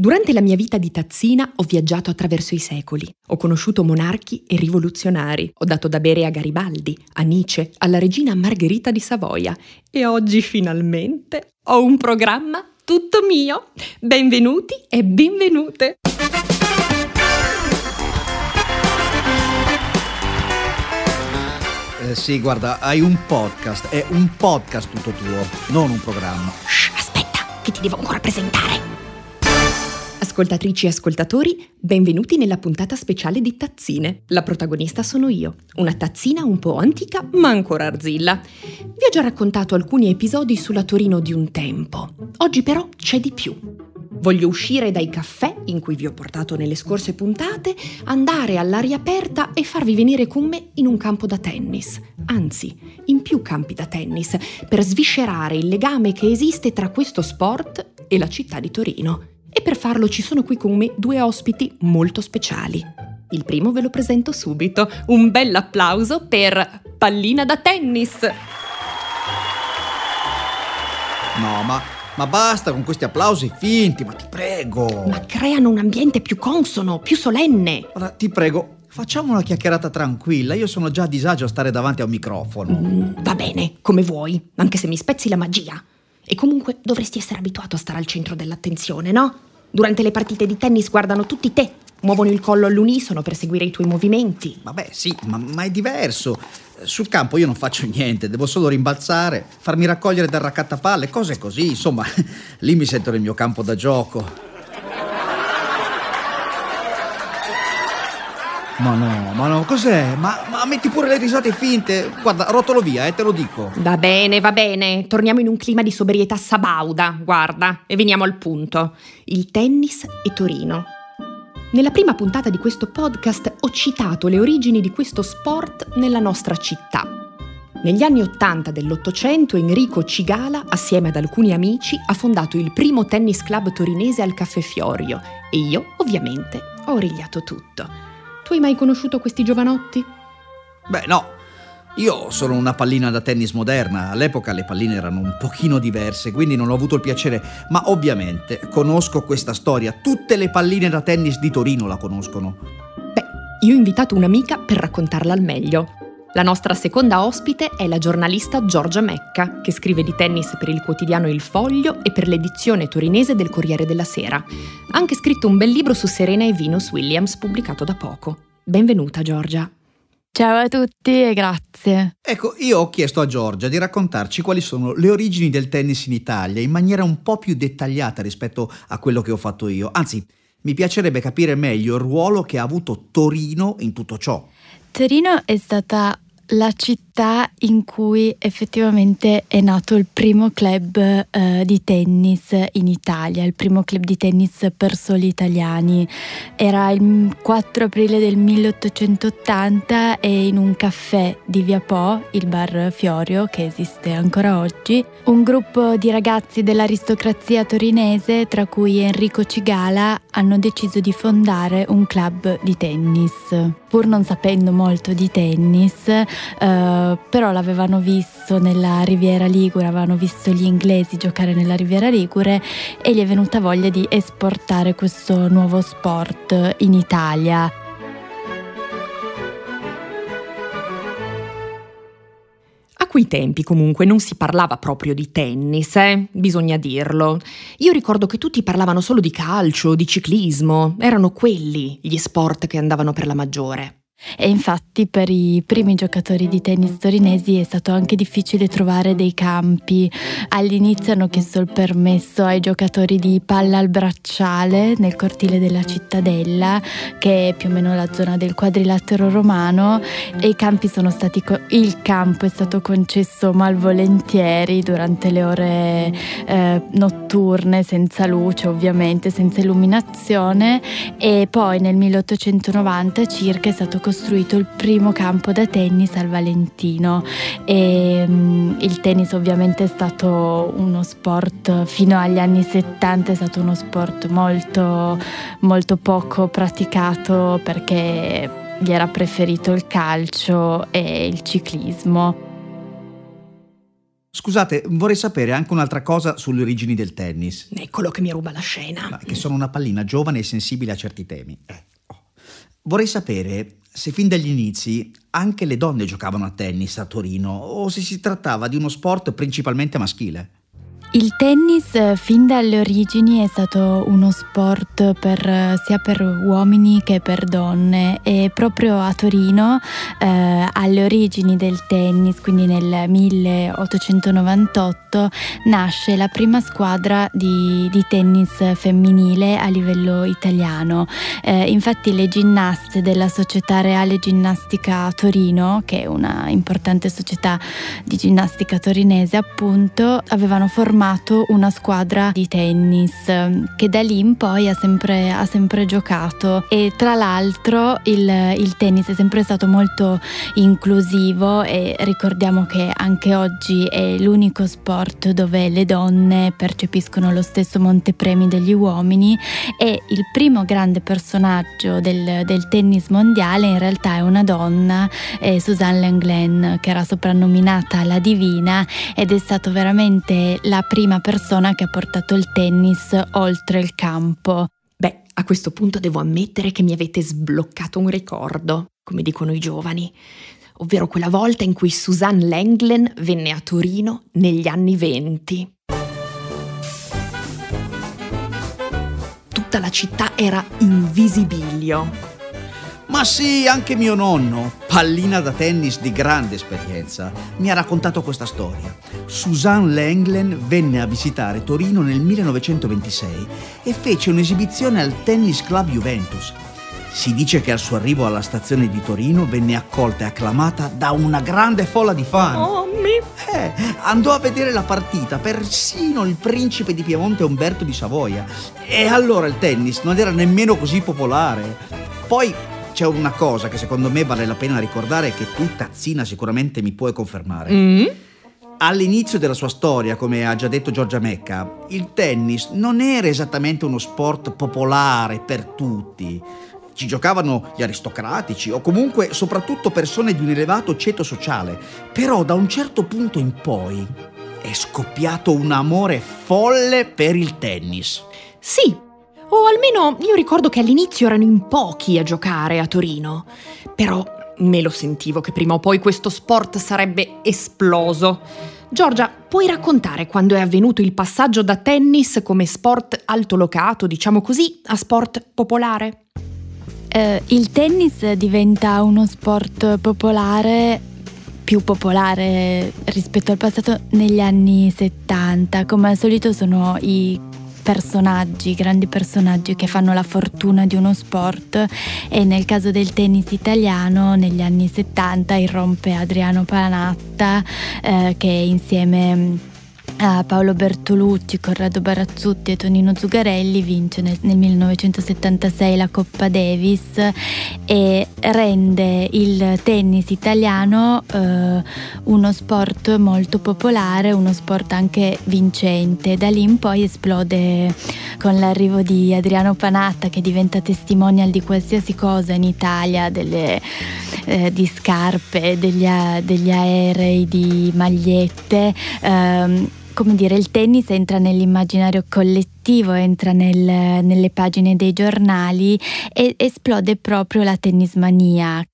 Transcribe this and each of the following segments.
Durante la mia vita di tazzina ho viaggiato attraverso i secoli, ho conosciuto monarchi e rivoluzionari, ho dato da bere a Garibaldi, a Nietzsche, alla regina Margherita di Savoia e oggi finalmente ho un programma tutto mio. Benvenuti e benvenute! Eh, sì, guarda, hai un podcast, è un podcast tutto tuo, non un programma. Shh, aspetta, che ti devo ancora presentare. Ascoltatrici e ascoltatori, benvenuti nella puntata speciale di Tazzine. La protagonista sono io, una tazzina un po' antica ma ancora arzilla. Vi ho già raccontato alcuni episodi sulla Torino di un tempo. Oggi però c'è di più. Voglio uscire dai caffè in cui vi ho portato nelle scorse puntate, andare all'aria aperta e farvi venire con me in un campo da tennis, anzi, in più campi da tennis, per sviscerare il legame che esiste tra questo sport e la città di Torino. E per farlo ci sono qui con me due ospiti molto speciali. Il primo ve lo presento subito. Un bel applauso per Pallina da tennis. No, ma, ma basta con questi applausi finti, ma ti prego. Ma creano un ambiente più consono, più solenne. Ora, ti prego, facciamo una chiacchierata tranquilla. Io sono già a disagio a stare davanti a un microfono. Mm, va bene, come vuoi, anche se mi spezzi la magia. E comunque dovresti essere abituato a stare al centro dell'attenzione, no? Durante le partite di tennis guardano tutti te, muovono il collo all'unisono per seguire i tuoi movimenti. Vabbè, sì, ma, ma è diverso. Sul campo io non faccio niente, devo solo rimbalzare, farmi raccogliere dal raccattapalle, cose così. Insomma, lì mi sento nel mio campo da gioco. Ma no, ma no, cos'è? Ma, ma, metti pure le risate finte. Guarda, rotolo via, eh, te lo dico. Va bene, va bene. Torniamo in un clima di sobrietà sabauda, guarda, e veniamo al punto. Il tennis e Torino. Nella prima puntata di questo podcast ho citato le origini di questo sport nella nostra città. Negli anni Ottanta dell'Ottocento Enrico Cigala, assieme ad alcuni amici, ha fondato il primo tennis club torinese al Caffè Fiorio e io, ovviamente, ho origliato tutto. Tu hai mai conosciuto questi giovanotti? Beh, no. Io sono una pallina da tennis moderna, all'epoca le palline erano un pochino diverse, quindi non ho avuto il piacere, ma ovviamente conosco questa storia, tutte le palline da tennis di Torino la conoscono. Beh, io ho invitato un'amica per raccontarla al meglio. La nostra seconda ospite è la giornalista Giorgia Mecca, che scrive di tennis per il quotidiano Il Foglio e per l'edizione torinese del Corriere della Sera. Ha anche scritto un bel libro su Serena e Venus Williams pubblicato da poco. Benvenuta Giorgia. Ciao a tutti e grazie. Ecco, io ho chiesto a Giorgia di raccontarci quali sono le origini del tennis in Italia in maniera un po' più dettagliata rispetto a quello che ho fatto io. Anzi, mi piacerebbe capire meglio il ruolo che ha avuto Torino in tutto ciò. Torino è stata la città in cui effettivamente è nato il primo club eh, di tennis in Italia, il primo club di tennis per soli italiani. Era il 4 aprile del 1880 e in un caffè di Via Po, il bar Fiorio, che esiste ancora oggi, un gruppo di ragazzi dell'aristocrazia torinese, tra cui Enrico Cigala, hanno deciso di fondare un club di tennis. Pur non sapendo molto di tennis, eh, però l'avevano visto nella Riviera Ligure, avevano visto gli inglesi giocare nella Riviera Ligure e gli è venuta voglia di esportare questo nuovo sport in Italia. Quei tempi comunque non si parlava proprio di tennis, eh? bisogna dirlo. Io ricordo che tutti parlavano solo di calcio, di ciclismo, erano quelli gli sport che andavano per la maggiore. E infatti per i primi giocatori di tennis torinesi è stato anche difficile trovare dei campi. All'inizio hanno chiesto il permesso ai giocatori di palla al bracciale nel cortile della cittadella, che è più o meno la zona del quadrilatero romano, e i campi sono stati co- il campo è stato concesso malvolentieri durante le ore eh, notturne, senza luce ovviamente, senza illuminazione, e poi nel 1890 circa è stato costruito costruito il primo campo da tennis al Valentino e um, il tennis ovviamente è stato uno sport fino agli anni 70 è stato uno sport molto molto poco praticato perché gli era preferito il calcio e il ciclismo. Scusate, vorrei sapere anche un'altra cosa sulle origini del tennis. Eccolo che mi ruba la scena. Ma che sono una pallina giovane e sensibile a certi temi. Eh, oh. Vorrei sapere se fin dagli inizi anche le donne giocavano a tennis a Torino o se si trattava di uno sport principalmente maschile. Il tennis eh, fin dalle origini è stato uno sport per, eh, sia per uomini che per donne e proprio a Torino eh, alle origini del tennis, quindi nel 1898, nasce la prima squadra di, di tennis femminile a livello italiano. Eh, infatti le ginnaste della Società Reale Ginnastica Torino, che è una importante società di ginnastica torinese appunto, avevano formato formato una squadra di tennis che da lì in poi ha sempre, ha sempre giocato. E tra l'altro il, il tennis è sempre stato molto inclusivo e ricordiamo che anche oggi è l'unico sport dove le donne percepiscono lo stesso montepremi degli uomini e il primo grande personaggio del, del tennis mondiale in realtà è una donna, è Suzanne Lenglen che era soprannominata la divina ed è stato veramente la prima persona che ha portato il tennis oltre il campo. Beh, a questo punto devo ammettere che mi avete sbloccato un ricordo, come dicono i giovani, ovvero quella volta in cui Suzanne Lenglen venne a Torino negli anni venti. Tutta la città era in visibilio. Ma sì, anche mio nonno, pallina da tennis di grande esperienza, mi ha raccontato questa storia. Suzanne Lenglen venne a visitare Torino nel 1926 e fece un'esibizione al Tennis Club Juventus. Si dice che al suo arrivo alla stazione di Torino venne accolta e acclamata da una grande folla di fan. Oh, mi... Eh, andò a vedere la partita persino il principe di Piemonte Umberto di Savoia. E allora il tennis non era nemmeno così popolare. Poi c'è una cosa che secondo me vale la pena ricordare e che tu, Tazzina, sicuramente mi puoi confermare. Mm? All'inizio della sua storia, come ha già detto Giorgia Mecca, il tennis non era esattamente uno sport popolare per tutti. Ci giocavano gli aristocratici o comunque soprattutto persone di un elevato ceto sociale. Però da un certo punto in poi è scoppiato un amore folle per il tennis. Sì, o almeno io ricordo che all'inizio erano in pochi a giocare a Torino. Però me lo sentivo che prima o poi questo sport sarebbe esploso. Giorgia, puoi raccontare quando è avvenuto il passaggio da tennis come sport altolocato, diciamo così, a sport popolare? Eh, il tennis diventa uno sport popolare più popolare rispetto al passato negli anni 70. Come al solito sono i personaggi, grandi personaggi che fanno la fortuna di uno sport. E nel caso del tennis italiano negli anni 70 irrompe Adriano Panatta eh, che insieme Paolo Bertolucci, Corrado Barazzutti e Tonino Zugarelli vince nel, nel 1976 la Coppa Davis e rende il tennis italiano eh, uno sport molto popolare, uno sport anche vincente. Da lì in poi esplode con l'arrivo di Adriano Panatta che diventa testimonial di qualsiasi cosa in Italia, delle, eh, di scarpe, degli, degli, aerei, di magliette. Ehm, come dire, il tennis entra nell'immaginario collettivo, entra nel, nelle pagine dei giornali e esplode proprio la tennismania.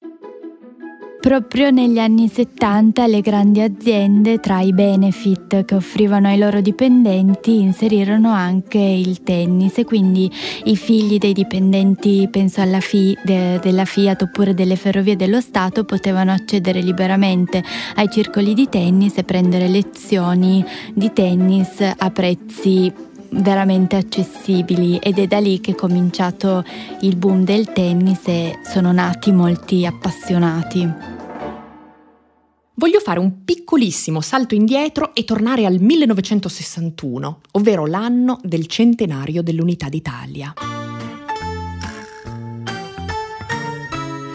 Proprio negli anni 70 le grandi aziende, tra i benefit che offrivano ai loro dipendenti, inserirono anche il tennis e quindi i figli dei dipendenti, penso alla FI, de, della Fiat oppure delle ferrovie dello Stato, potevano accedere liberamente ai circoli di tennis e prendere lezioni di tennis a prezzi veramente accessibili ed è da lì che è cominciato il boom del tennis e sono nati molti appassionati. Voglio fare un piccolissimo salto indietro e tornare al 1961, ovvero l'anno del centenario dell'Unità d'Italia.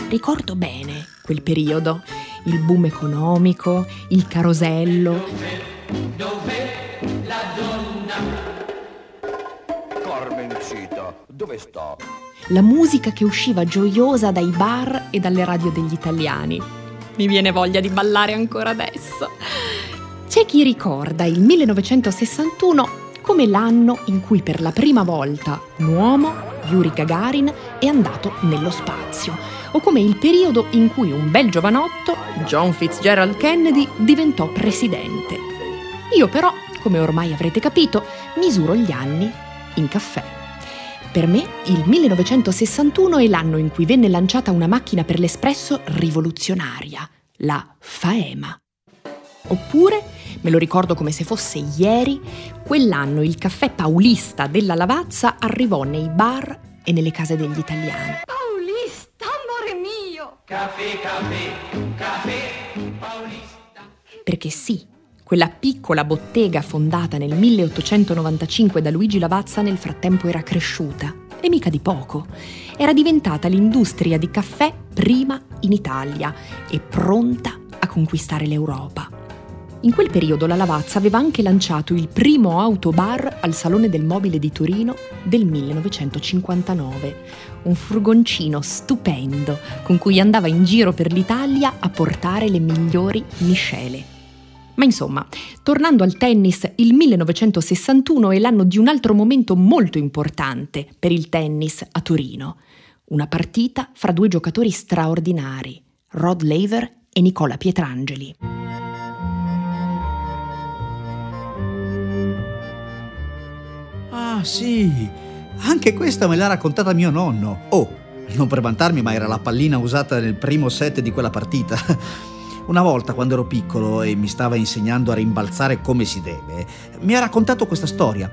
Ricordo bene quel periodo, il boom economico, il carosello. Dove la donna? Carmencita, dove sta? La musica che usciva gioiosa dai bar e dalle radio degli italiani mi viene voglia di ballare ancora adesso. C'è chi ricorda il 1961 come l'anno in cui per la prima volta un uomo, Yuri Gagarin, è andato nello spazio, o come il periodo in cui un bel giovanotto, John Fitzgerald Kennedy, diventò presidente. Io però, come ormai avrete capito, misuro gli anni in caffè. Per me il 1961 è l'anno in cui venne lanciata una macchina per l'espresso rivoluzionaria, la Faema. Oppure, me lo ricordo come se fosse ieri, quell'anno il caffè paulista della Lavazza arrivò nei bar e nelle case degli italiani. Paulista, amore mio! Caffè, caffè, caffè, paulista. Perché sì, quella piccola bottega fondata nel 1895 da Luigi Lavazza nel frattempo era cresciuta, e mica di poco. Era diventata l'industria di caffè prima in Italia e pronta a conquistare l'Europa. In quel periodo la Lavazza aveva anche lanciato il primo autobar al Salone del Mobile di Torino del 1959, un furgoncino stupendo con cui andava in giro per l'Italia a portare le migliori miscele. Ma insomma, tornando al tennis, il 1961 è l'anno di un altro momento molto importante per il tennis a Torino. Una partita fra due giocatori straordinari, Rod Laver e Nicola Pietrangeli. Ah, sì, anche questa me l'ha raccontata mio nonno. Oh, non per vantarmi, ma era la pallina usata nel primo set di quella partita. Una volta, quando ero piccolo e mi stava insegnando a rimbalzare come si deve, mi ha raccontato questa storia.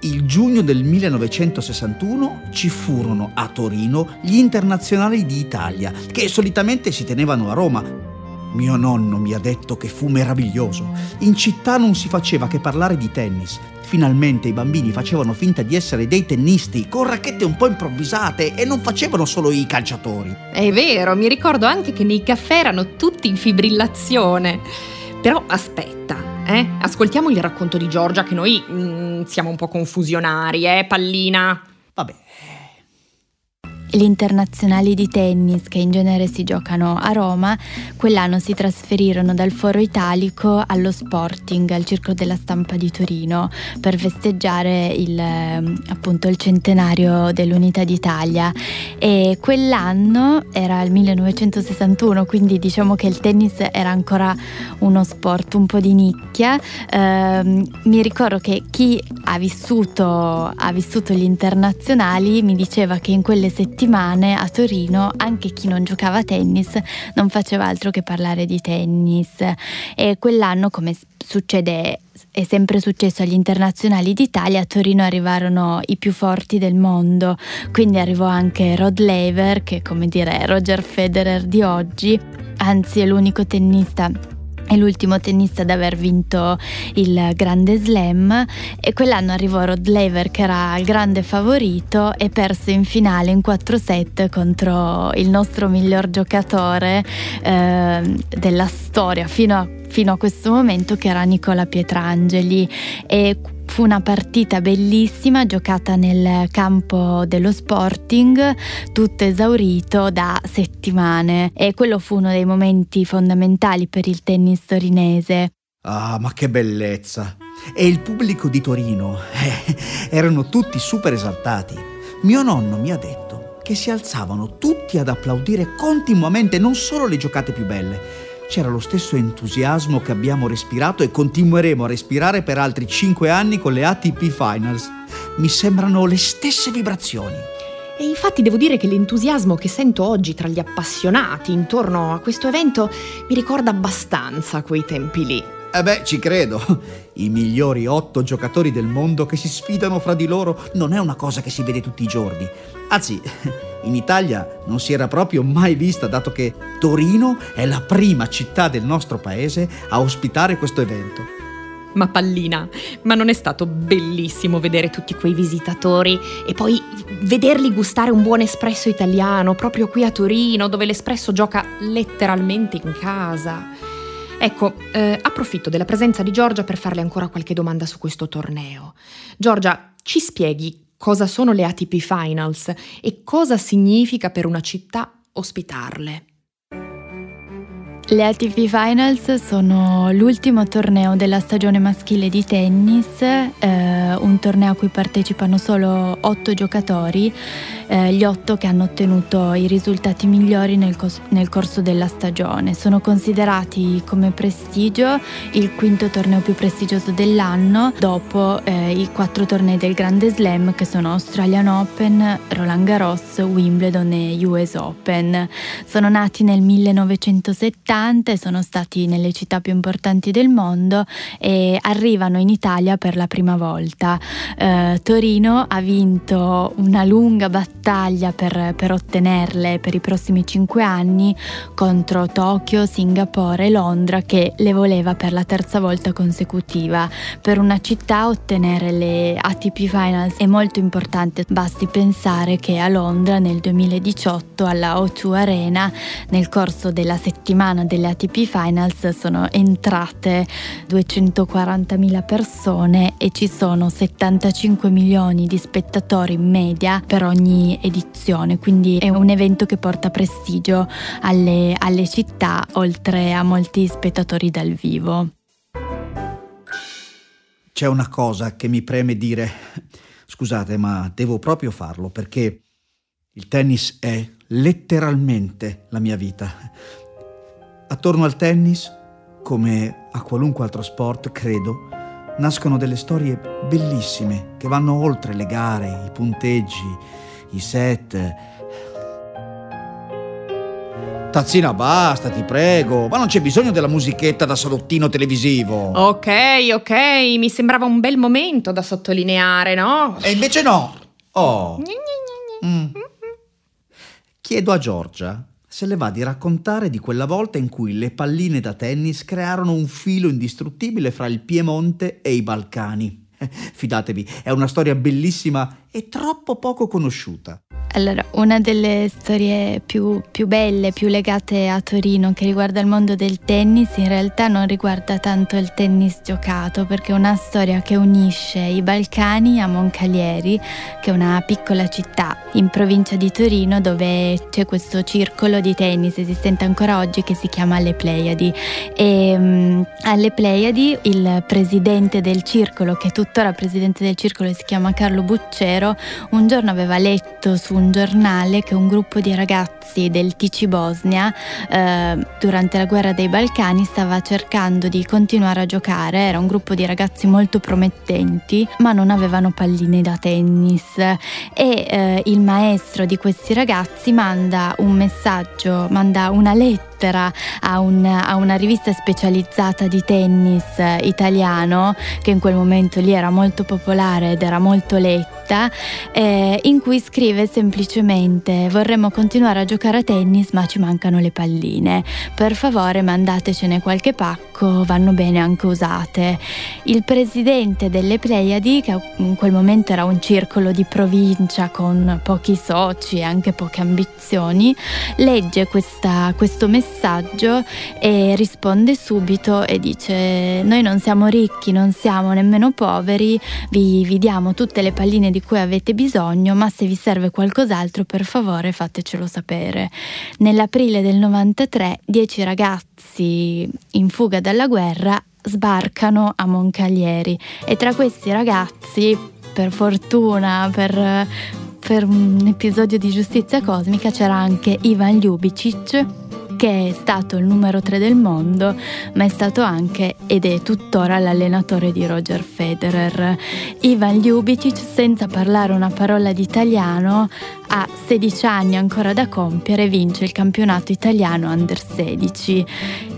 Il giugno del 1961 ci furono a Torino gli internazionali di Italia, che solitamente si tenevano a Roma. Mio nonno mi ha detto che fu meraviglioso. In città non si faceva che parlare di tennis. Finalmente i bambini facevano finta di essere dei tennisti, con racchette un po' improvvisate e non facevano solo i calciatori. È vero, mi ricordo anche che nei caffè erano tutti in fibrillazione. Però aspetta, eh? Ascoltiamo il racconto di Giorgia che noi mm, siamo un po' confusionari, eh, pallina? Vabbè, gli internazionali di tennis che in genere si giocano a Roma, quell'anno si trasferirono dal Foro Italico allo Sporting, al Circolo della Stampa di Torino, per festeggiare il, ehm, appunto, il centenario dell'Unità d'Italia. E quell'anno era il 1961, quindi diciamo che il tennis era ancora uno sport un po' di nicchia. Eh, mi ricordo che chi ha vissuto, ha vissuto gli internazionali mi diceva che in quelle settimane settimane a Torino anche chi non giocava a tennis non faceva altro che parlare di tennis. E quell'anno come succede è sempre successo agli internazionali d'Italia, a Torino arrivarono i più forti del mondo, quindi arrivò anche Rod Laver, che come dire Roger Federer di oggi, anzi è l'unico tennista è l'ultimo tennista ad aver vinto il Grande Slam e quell'anno arrivò Rod Laver che era il grande favorito e perse in finale in 4 set contro il nostro miglior giocatore eh, della storia fino a, fino a questo momento che era Nicola Pietrangeli. E Fu una partita bellissima giocata nel campo dello Sporting, tutto esaurito da settimane e quello fu uno dei momenti fondamentali per il tennis torinese. Ah, ma che bellezza! E il pubblico di Torino, eh, erano tutti super esaltati. Mio nonno mi ha detto che si alzavano tutti ad applaudire continuamente non solo le giocate più belle, c'era lo stesso entusiasmo che abbiamo respirato e continueremo a respirare per altri 5 anni con le ATP Finals. Mi sembrano le stesse vibrazioni. E infatti devo dire che l'entusiasmo che sento oggi tra gli appassionati intorno a questo evento mi ricorda abbastanza quei tempi lì. Eh beh, ci credo. I migliori otto giocatori del mondo che si sfidano fra di loro non è una cosa che si vede tutti i giorni. Anzi, in Italia non si era proprio mai vista, dato che Torino è la prima città del nostro paese a ospitare questo evento. Ma Pallina, ma non è stato bellissimo vedere tutti quei visitatori e poi vederli gustare un buon espresso italiano proprio qui a Torino, dove l'espresso gioca letteralmente in casa? Ecco, eh, approfitto della presenza di Giorgia per farle ancora qualche domanda su questo torneo. Giorgia, ci spieghi cosa sono le ATP Finals e cosa significa per una città ospitarle. Le ATP Finals sono l'ultimo torneo della stagione maschile di tennis, eh, un torneo a cui partecipano solo otto giocatori, eh, gli otto che hanno ottenuto i risultati migliori nel, cos- nel, corso della stagione. Sono considerati come prestigio il quinto torneo più prestigioso dell'anno, dopo eh, i quattro tornei del Grande Slam che sono Australian Open, Roland Garros, Wimbledon e US Open. Sono nati nel 1970 70 sono stati nelle città più importanti del mondo e arrivano in Italia per la prima volta. Eh, Torino ha vinto una lunga battaglia per, per ottenerle per i prossimi cinque anni contro Tokyo, Singapore e Londra che le voleva per la terza volta consecutiva. Per una città ottenere le ATP Finals è molto importante, basti pensare che a Londra nel 2018 alla O2 Arena nel corso della settimana delle ATP Finals sono entrate 240.000 persone e ci sono 75 milioni di spettatori in media per ogni edizione, quindi è un evento che porta prestigio alle, alle città oltre a molti spettatori dal vivo. C'è una cosa che mi preme dire, scusate ma devo proprio farlo perché il tennis è letteralmente la mia vita. Attorno al tennis, come a qualunque altro sport, credo, nascono delle storie bellissime che vanno oltre le gare, i punteggi, i set. Tazzina, basta, ti prego, ma non c'è bisogno della musichetta da salottino televisivo. Ok, ok, mi sembrava un bel momento da sottolineare, no? E invece no. Oh. Mm. Chiedo a Giorgia se le va di raccontare di quella volta in cui le palline da tennis crearono un filo indistruttibile fra il Piemonte e i Balcani. Fidatevi, è una storia bellissima e troppo poco conosciuta. Allora, una delle storie più, più, belle, più legate a Torino che riguarda il mondo del tennis, in realtà non riguarda tanto il tennis giocato, perché è una storia che unisce i Balcani a Moncalieri, che è una piccola città in provincia di Torino dove c'è questo circolo di tennis esistente ancora oggi che si chiama Le Pleiadi. E um, alle Pleiadi il presidente del circolo, che è tuttora presidente del circolo, si chiama Carlo Buccero, un giorno aveva letto su un un giornale che un gruppo di ragazzi del TC Bosnia eh, durante la guerra dei Balcani stava cercando di continuare a giocare, era un gruppo di ragazzi molto promettenti ma non avevano palline da tennis. E eh, il maestro di questi ragazzi manda un messaggio, manda una lettera lettera a, un, a, una rivista specializzata di tennis italiano che in quel momento lì era molto popolare ed era molto letta eh, in cui scrive semplicemente vorremmo continuare a giocare a tennis ma ci mancano le palline. Per favore mandatecene qualche pacco vanno bene anche usate il presidente delle Pleiadi che in quel momento era un circolo di provincia con pochi soci e anche poche ambizioni legge questa, questo messaggio e risponde subito e dice noi non siamo ricchi, non siamo nemmeno poveri, vi, vi diamo tutte le palline di cui avete bisogno, ma se vi serve qualcos'altro per favore fatecelo sapere. Nell'aprile del 93 dieci ragazzi in fuga dalla guerra sbarcano a Moncalieri. E tra questi ragazzi, per fortuna, per, per un episodio di giustizia cosmica, c'era anche Ivan Ljubicic che è stato il numero 3 del mondo, ma è stato anche ed è tuttora l'allenatore di Roger Federer. Ivan Ljubicic, senza parlare una parola di italiano, ha 16 anni ancora da compiere, vince il campionato italiano under 16,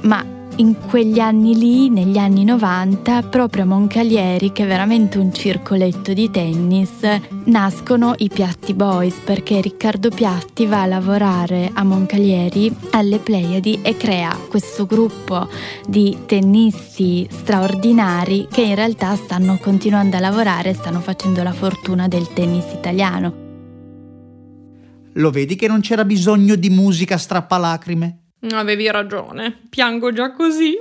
ma in quegli anni lì, negli anni 90, proprio a Moncalieri, che è veramente un circoletto di tennis, nascono i Piatti Boys perché Riccardo Piatti va a lavorare a Moncalieri alle Pleiadi e crea questo gruppo di tennisti straordinari che in realtà stanno continuando a lavorare e stanno facendo la fortuna del tennis italiano. Lo vedi che non c'era bisogno di musica strappalacrime? Avevi ragione, piango già così.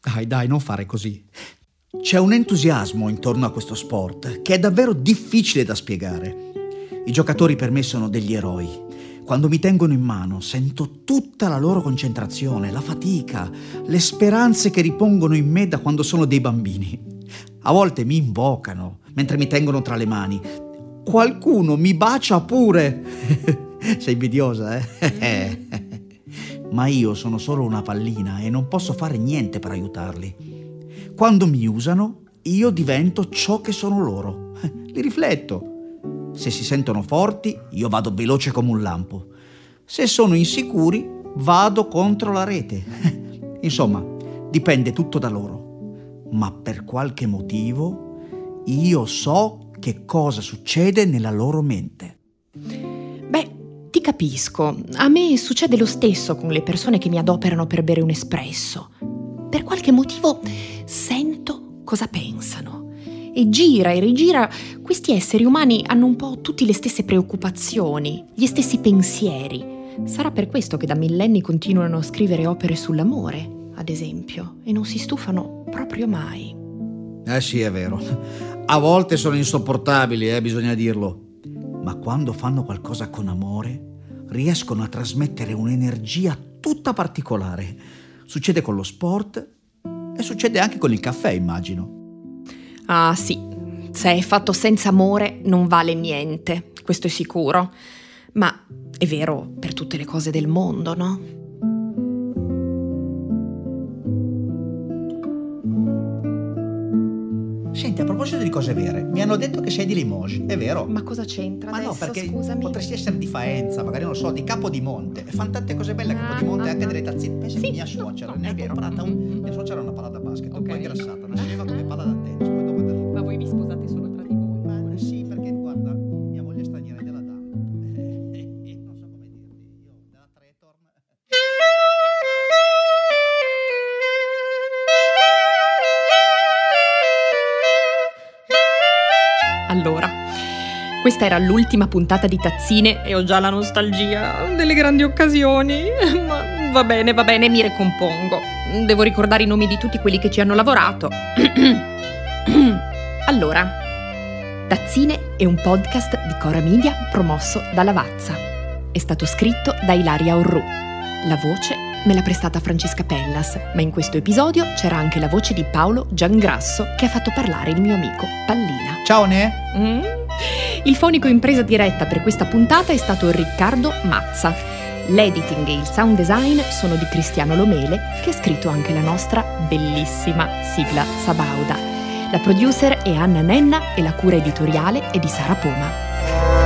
Dai, dai, non fare così. C'è un entusiasmo intorno a questo sport che è davvero difficile da spiegare. I giocatori per me sono degli eroi. Quando mi tengono in mano sento tutta la loro concentrazione, la fatica, le speranze che ripongono in me da quando sono dei bambini. A volte mi invocano mentre mi tengono tra le mani. Qualcuno mi bacia pure. Sei invidiosa, eh? Ma io sono solo una pallina e non posso fare niente per aiutarli. Quando mi usano, io divento ciò che sono loro. Li rifletto se si sentono forti, io vado veloce come un lampo. Se sono insicuri, vado contro la rete. Insomma, dipende tutto da loro. Ma per qualche motivo io so che cosa succede nella loro mente. Ti capisco. A me succede lo stesso con le persone che mi adoperano per bere un espresso. Per qualche motivo sento cosa pensano e gira e rigira, questi esseri umani hanno un po' tutti le stesse preoccupazioni, gli stessi pensieri. Sarà per questo che da millenni continuano a scrivere opere sull'amore, ad esempio, e non si stufano proprio mai. Eh sì, è vero. A volte sono insopportabili, eh, bisogna dirlo. Ma quando fanno qualcosa con amore, riescono a trasmettere un'energia tutta particolare. Succede con lo sport e succede anche con il caffè, immagino. Ah sì, se è fatto senza amore non vale niente, questo è sicuro. Ma è vero per tutte le cose del mondo, no? Senti, a proposito di cose vere, mi hanno detto che sei di Limoges, è vero? Ma cosa c'entra Ma adesso, no, perché scusami? potresti essere di Faenza, magari non so, di Capodimonte. Fanno tante cose belle a Capodimonte, ah, anche ah. delle tazzine. Pensa Sì, mia no, suocera no, ne è vero. comprata un. Mm, mm, Mia suocera ha una palla da basket, un Ok. po' ingrassata, nasceva come palla da tennis, questa era l'ultima puntata di Tazzine e ho già la nostalgia delle grandi occasioni. Ma va bene, va bene, mi ricompongo. Devo ricordare i nomi di tutti quelli che ci hanno lavorato. allora, Tazzine è un podcast di Cora Media promosso da Lavazza. È stato scritto da Ilaria Orru. La voce me l'ha prestata Francesca Pellas, ma in questo episodio c'era anche la voce di Paolo Giangrasso che ha fatto parlare il mio amico Pallina. Ciao Ne! Mm. Il fonico in presa diretta per questa puntata è stato Riccardo Mazza. L'editing e il sound design sono di Cristiano Lomele, che ha scritto anche la nostra bellissima sigla Sabauda. La producer è Anna Nenna e la cura editoriale è di Sara Poma.